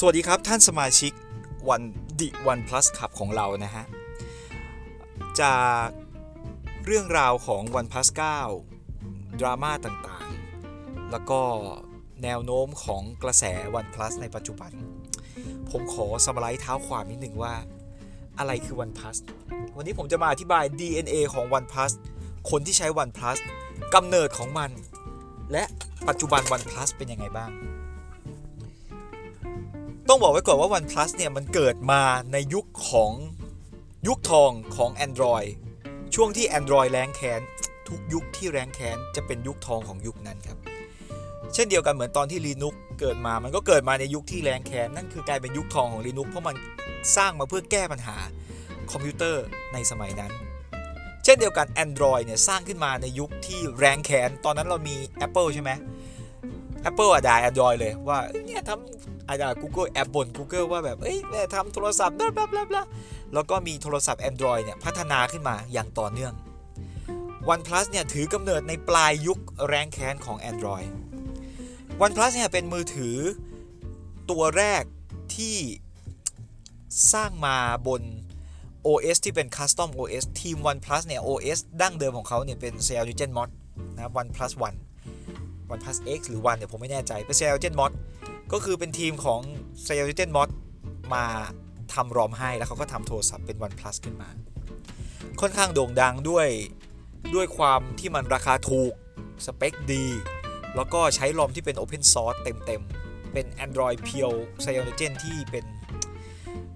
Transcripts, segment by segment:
สวัสดีครับท่านสมาชิกวันดิวันพลัสขับของเรานะฮะ จากเรื่องราวของ One Plus 9ดราม่าต่างๆ แล้วก็แนวโน้มของกระแส One Plus ในปัจจุบัน ผมขอสมไลด์เท้าความนิดหนึ่งว่า อะไรคือ One Plus วันนี้ผมจะมาอธิบาย DNA ของ One Plus คนที่ใช้ One Plus กำเนิดของมัน และปัจจุบัน OnePlus เป็นยังไงบ้าง ต้องบอกไว้ก่อนว่า OnePlus เนี่ยมันเกิดมาในยุคของยุคทองของ Android ช่วงที่ Android แร้นแค้นทุกยุคที่แร้นแค้นจะเป็นยุคทองของยุคนั้นครับ เช่นเดียวกันเหมือนตอนที่ Linux เกิดมา มันก็เกิดมาในยุคที่แร้นแค้นนั่นคือกลายเป็นยุคทองของ Linux เพราะมันสร้างมาเพื่อแก้ปัญหาคอมพิวเตอร์ในสมัยนั้น เช่นเดียวกัน Android เนี่ยสร้างขึ้นมาในยุคที่แรงแค้นตอนนั้นเรามี Apple ใช่ไหม Apple อะด่า Android เลยว่าเนี่ยทำ อาจจะ Google แอปบ่น Google ว่าแบบ เอ้ยแม่ทำโทรศัพท์บลาบลาบลาบลาแล้วก็มีโทรศัพท์ Android เนี่ย พัฒนาขึ้นมาอย่างต่อเนื่อง OnePlus เนี่ย ถือกำเนิดในปลายยุคแรงแค้นของ Android OnePlus เนี่ย เป็นมือถือตัวแรกที่สร้างมาบน OS ที่เป็น Custom OS ทีม OnePlus เนี่ย OS ดั้งเดิมของเขาเนี่ยเป็น CyanogenMod นะ OnePlus One OnePlus X หรือ One เนี่ยผมไม่แน่ใจเป็น CyanogenMod ก็คือเป็นทีมของ CyanogenMod มาทำรอมให้แล้วเขาก็ทำโทรศัพท์เป็น OnePlus ขึ้นมา ค่อนข้างโด่งดังด้วยด้วยความที่มันราคาถูก สเปคดี แล้วก็ใช้รอมที่เป็น Open Source เต็มๆ เป็น Android p u r e Cyanogen ที่เป็น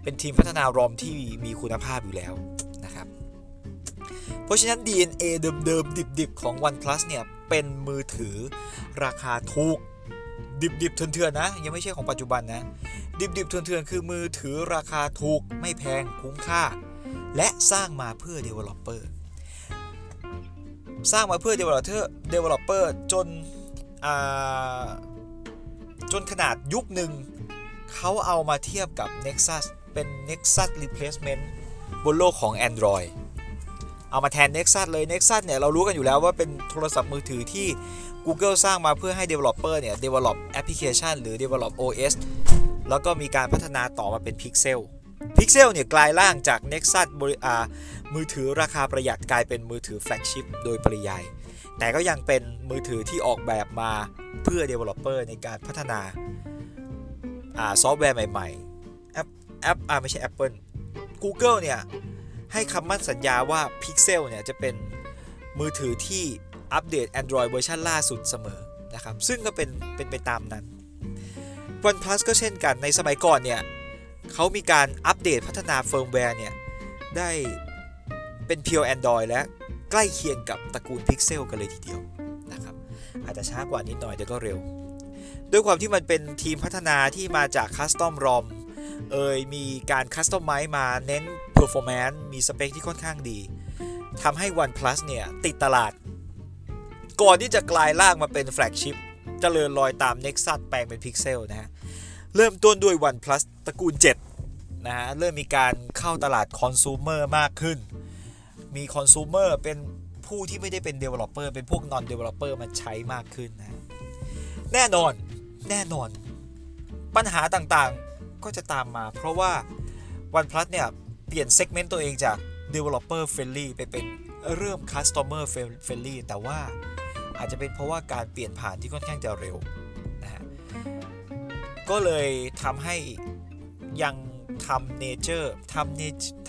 เป็นทีมพัฒนารอมที่มีคุณภาพอยู่แล้วนะครับ เพราะฉะนั้น DNA เดิมๆ ดิบๆ ของ OnePlus เนี่ย เป็นมือถือราคาถูก ดิบๆเถื่อนๆนะ ยังไม่ใช่ของปัจจุบันนะ ดิบๆเถื่อนๆคือมือถือราคาถูกไม่แพงคุ้มค่า และสร้างมาเพื่อ Developer สร้างมาเพื่อ Developer Developer จนจนขนาดยุคหนึ่งเขาเอามาเทียบกับ Nexus เป็น Nexus Replacement บนโลกของ Android เอามาแทน Nexus เลย Nexus เนี่ยเรารู้กันอยู่แล้วว่าเป็นโทรศัพท์มือถือที่ Google สร้างมาเพื่อให้ Developer เนี่ย develop application หรือ develop OS แล้วก็มีการพัฒนาต่อมาเป็น Pixel Pixel เนี่ยกลายร่างจาก Nexus มือถือราคาประหยัดกลายเป็นมือถือ flagship โดยปริยาย แต่ก็ยังเป็นมือถือที่ออกแบบมาเพื่อ Developer ในการพัฒนาซอฟต์แวร์ใหม่ๆแอปแอปอ่าไม่ใช่ Apple Google เนี่ย ให้คำมั่นสัญญาว่า Pixel เนี่ยจะเป็นมือถือที่อัปเดต Android เวอร์ชันล่าสุดเสมอนะครับซึ่งก็เป็นเป็นไปตามนั้น OnePlus ก็เช่นกันในสมัยก่อนเนี่ยเขามีการอัปเดตพัฒนาเฟิร์มแวร์เนี่ยได้เป็น Pure Android และใกล้เคียงกับตระกูล Pixel กันเลยทีเดียวนะครับอาจจะช้ากว่านิดหน่อยแต่ก็เร็ว ด้วยความที่มันเป็นทีมพัฒนาที่มาจาก Custom ROM เอยมีการ customize มาเน้น performance มีสเปคที่ค่อนข้างดีทำให้ OnePlus เนี่ย ติดตลาด ก่อนที่จะกลายร่างมาเป็น flagshipเจริญรอยตาม Nexus แปลงเป็น Pixel นะฮะ เริ่มต้นด้วย OnePlus ตระกูล 7 นะฮะ เริ่มมีการเข้าตลาดคอน sumer มากขึ้น มีคอน sumer เป็นผู้ที่ไม่ได้เป็น developer เป็นพวก non developer มาใช้มากขึ้นนะแน่นอนแน่นอน ปัญหาต่างๆ ก็จะตามมา เพราะว่า OnePlus เนี่ย เปลี่ยนเซกเมนต์ตัวเองจาก developer friendly ไปเป็นเริ่ม customer friendly แต่ว่าอาจจะเป็นเพราะว่าการเปลี่ยนผ่านที่ค่อนข้างจะเร็วนะฮะก็เลยทำให้ยังทำ nature ทำเน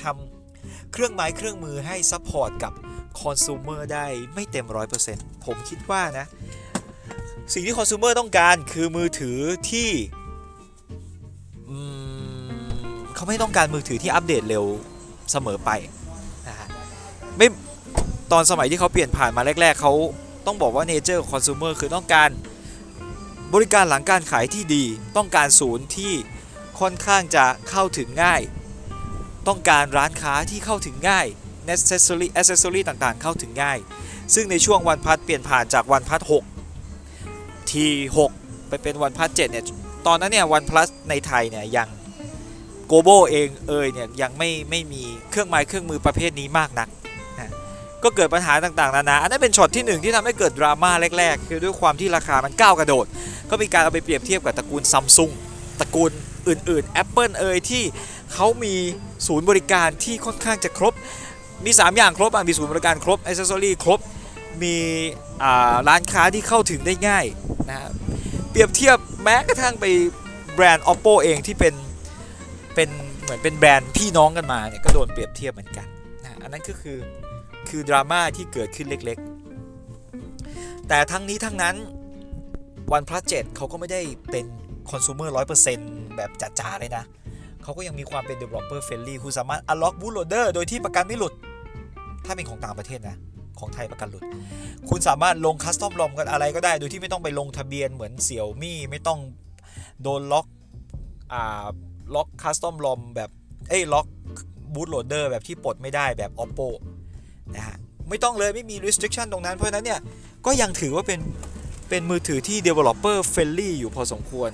ทำเครื่องไม้เครื่องมือให้ support กับคอน sumer ได้ไม่เต็ม 100%ผมคิดว่านะ สิ่งที่ consumer ต้องการคือมือถือที่ เขาไม่ต้องการมือถือที่อัปเดตเร็วเสมอไปนะฮะไม่ตอนสมัยที่เขาเปลี่ยนผ่านมาแรก ๆเขาต้องบอกว่าเนเจอร์ของคอน sumer คือต้องการบริการหลังการขายที่ดี ต้องการศูนย์ที่ค่อนข้างจะเข้าถึงง่าย ต้องการร้านค้าที่เข้าถึงง่าย necessary accessory ต่างๆ เข้าถึงง่าย ซึ่งในช่วงวันพัดเปลี่ยนผ่านจากวันพัด6ที6ไปเป็นวันพัด7เนี่ยตอนนั้นเนี่ยวันพลัสในไทยเนี่ยยัง กโบเองเอยเนี่ยยังไม่ไม่มีเครื่องไม้เครื่องมือประเภทนี้มากนักนะก็เกิดปัญหาต่างๆนานาอันนั้นเป็นช็อตที่หนึ่งที่ทำให้เกิดดราม่าแรกๆ คือด้วยความที่ราคามันก้าวกระโดด ก็มีการเอาไปเปรียบเทียบกับตระกูลซัมซุงตระกูลอื่นๆ Apple เอ่ยที่เขามีศูนย์บริการที่ค่อนข้างจะครบ มี 3 อย่างครบอะมีศูนย์บริการครบอ c เซสซอรี่ครบมีร้านค้าที่เข้าถึงได้ง่ายนะเปรียบเทียบแม้กระทั่งไปแบรนด์ oppo เองที่เป็น เป็นเหมือนเป็นแบรนด์พี่น้องกันมาเนี่ยก็โดนเปรียบเทียบเหมือนกันนะอันนั้นก็คือคือดราม่าที่เกิดขึ้นเล็กๆ แต่ทั้งนี้ทั้งนั้น OnePlus 7เขาก็ไม่ได้เป็นคอน sumer 100%แบบจ๋าๆเลยนะ เขาก็ยังมีความเป็น developer friendly คุณสามารถ unlock bootloader โดยที่ประกันไม่หลุด ถ้าเป็นของต่างประเทศนะ ของไทยประกันหลุด คุณสามารถลง custom ROM กันอะไรก็ได้ โดยที่ไม่ต้องไปลงทะเบียนเหมือนเสี่ยวมี่ไม่ต้องโดนล็อกอ่า ล็อก custom ROM แบบเอ้ยล็อก bootloader แบบที่ปลดไม่ได้แบบ oppo นะฮะไม่ต้องเลยไม่มี restriction ตรงนั้นเพราะฉะนั้นเนี่ย ก็ยังถือว่าเป็น เป็นมือถือที่ developer friendly อยู่พอสมควร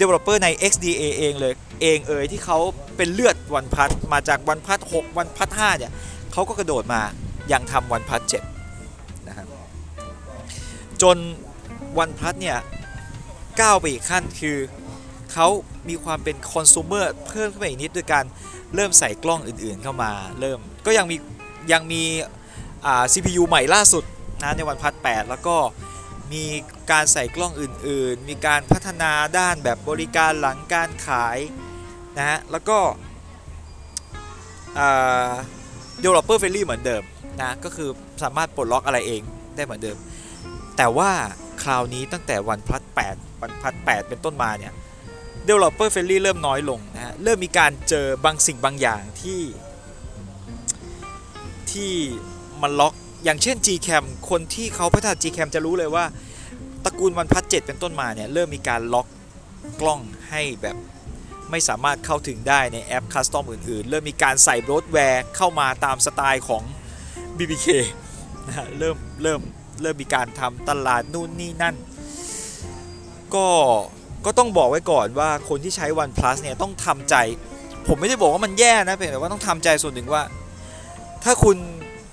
developer ใน XDA เองเลยเองเอ่ยที่เขาเป็นเลือดวันพัทมาจากวันพัท6วันพัท5เนี่ยเขาก็กระโดดมายังทำวันพัท7นะครับจนวันพัทเนี่ยก้าวไปอีกขั้นคือ เขามีความเป็นคอน sumer เพิ่มขึ้นไปอีกนิดด้วยการเริ่มใส่กล้องอื่นๆเข้ามา เริ่มก็ยังมียังมีอ่า CPU ใหม่ล่าสุดนะในวันพัท8แล้วก็มีการใส่กล้องอื่นๆ มีการพัฒนาด้านแบบบริการหลังการขายนะฮะ แล้วก็อ่า developer friendly เหมือนเดิมนะ ก็คือสามารถปลดล็อกอะไรเองได้เหมือนเดิม แต่ว่าคราวนี้ตั้งแต่วันพัด8วันพัด8เป็นต้นมาเนี่ย developer friendly เริ่มน้อยลงนะฮะเริ่มมีการเจอบางสิ่งบางอย่างที่ที่มันล็อกอย่างเช่น Gcam คนที่เขาพัฒนา Gcam จะรู้เลยว่าตระกูล OnePlus 7เป็นต้นมาเนี่ยเริ่มมีการล็อกกล้องให้แบบไม่สามารถเข้าถึงได้ในแอป custom อื่น ๆ เริ่มมีการใส่ bloatware เข้ามาตามสไตล์ของ BBK นะเริ่มเริ่มเริ่มมีการทำตลาดนู่นนี่นั่น ก็ ก็ต้องบอกไว้ก่อนว่าคนที่ใช้ OnePlus เนี่ยต้องทำใจ ผมไม่ได้บอกว่ามันแย่นะเพียงแต่ว่าต้องทำใจส่วนหนึ่งว่า ถ้าคุณ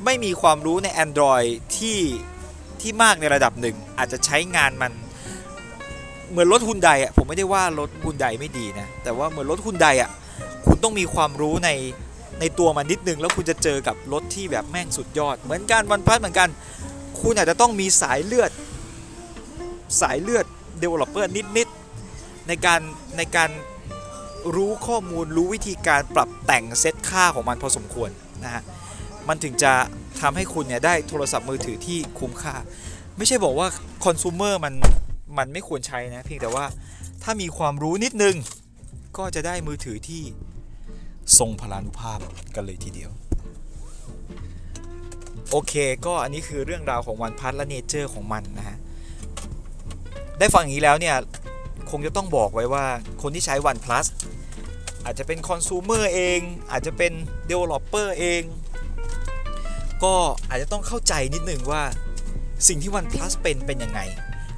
ไม่มีความรู้ใน Android ที่ที่มากในระดับหนึ่ง อาจจะใช้งานมันเหมือนรถฮุนไดอะผมไม่ได้ว่ารถฮุนไดไม่ดีนะ แต่ว่าเหมือนรถฮุนไดอะคุณต้องมีความรู้ในในตัวมันนิดนึง แล้วคุณจะเจอกับรถที่แบบแม่งสุดยอด เหมือนกันวันพัสเหมือนกัน คุณอาจจะต้องมีสายเลือด สายเลือด developer นิดๆ ในการในการรู้ข้อมูลรู้วิธีการปรับแต่งเซตค่าของมันพอสมควรนะฮะมันถึงจะทำให้คุณเนี่ยได้โทรศัพท์มือถือที่คุ้มค่า ไม่ใช่บอกว่าคอน sumer มันมันไม่ควรใช้นะเพียงแต่ว่าถ้ามีความรู้นิดนึง ก็จะได้มือถือที่ทรงพลานุภาพกันเลยทีเดียว โอเคก็อันนี้คือเรื่องราวของ OnePlus และ nature ของมันนะฮะได้ฟังอย่างนี้แล้วเนี่ย คงจะต้องบอกไว้ว่าคนที่ใช้ OnePlus อาจจะเป็นคอน sumer เอง อาจจะเป็น developer เอง ก็อาจจะต้องเข้าใจนิดหนึ่งว่าสิ่งที่ OnePlus เป็นเป็นยังไง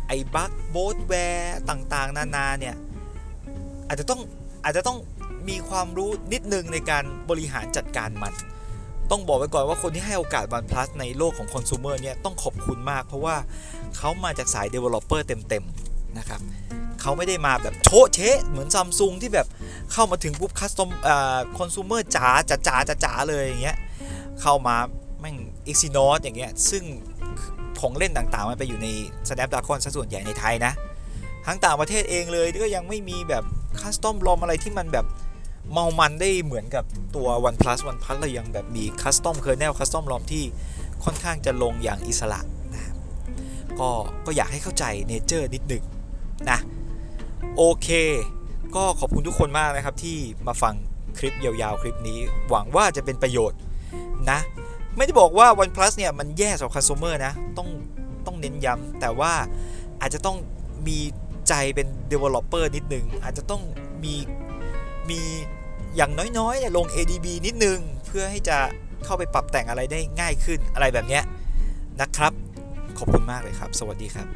ไอ้บั๊ก bloatware ต่างๆ นานาเนี่ย อาจจะต้องอาจจะต้องมีความรู้นิดนึงในการบริหารจัดการมัน ต้องบอกไว้ก่อนว่าคนที่ให้โอกาส OnePlus ในโลกของคอน sumer เนี่ยต้องขอบคุณมาก เพราะว่าเขามาจากสาย developer เต็มๆนะครับ เขาไม่ได้มาแบบโชะเชะเหมือนซัมซุงที่แบบเข้ามาถึงปุ๊บคัสตอมคอน sumer จ๋าจ๋าจ๋าจ๋าเลยอย่างเงี้ยเข้ามาแม่ง Exynos อย่างเงี้ยซึ่งของเล่นต่างๆ มันไปอยู่ใน Snapdragon ซะส่วนใหญ่ในไทยนะทั้งต่างประเทศเองเลยก็ยังไม่มีแบบcustom ROM อะไรที่มันแบบเมามันได้เหมือนกับตัว OnePlus OnePlus เรายังแบบมี custom kernel custom ROM ที่ค่อนข้างจะลงอย่างอิสระนะก็ก็อยากให้เข้าใจ nature นิดหนึ่งนะ โอเค ก็ขอบคุณทุกคนมากนะครับที่มาฟังคลิปยาวๆ คลิปนี้ หวังว่าจะเป็นประโยชน์นะ ไม่ได้บอกว่า OnePlus เนี่ย มันแย่สำหรับ consumer นะ ต้องต้องเน้นย้ำแต่ว่าอาจจะต้องมีใจเป็น developer นิดนึง อาจจะต้องมีมีอย่างน้อยๆเนี่ยลง ADB นิดนึง เพื่อให้จะเข้าไปปรับแต่งอะไรได้ง่ายขึ้นอะไรแบบเนี้ยนะครับ ขอบคุณมากเลยครับ สวัสดีครับ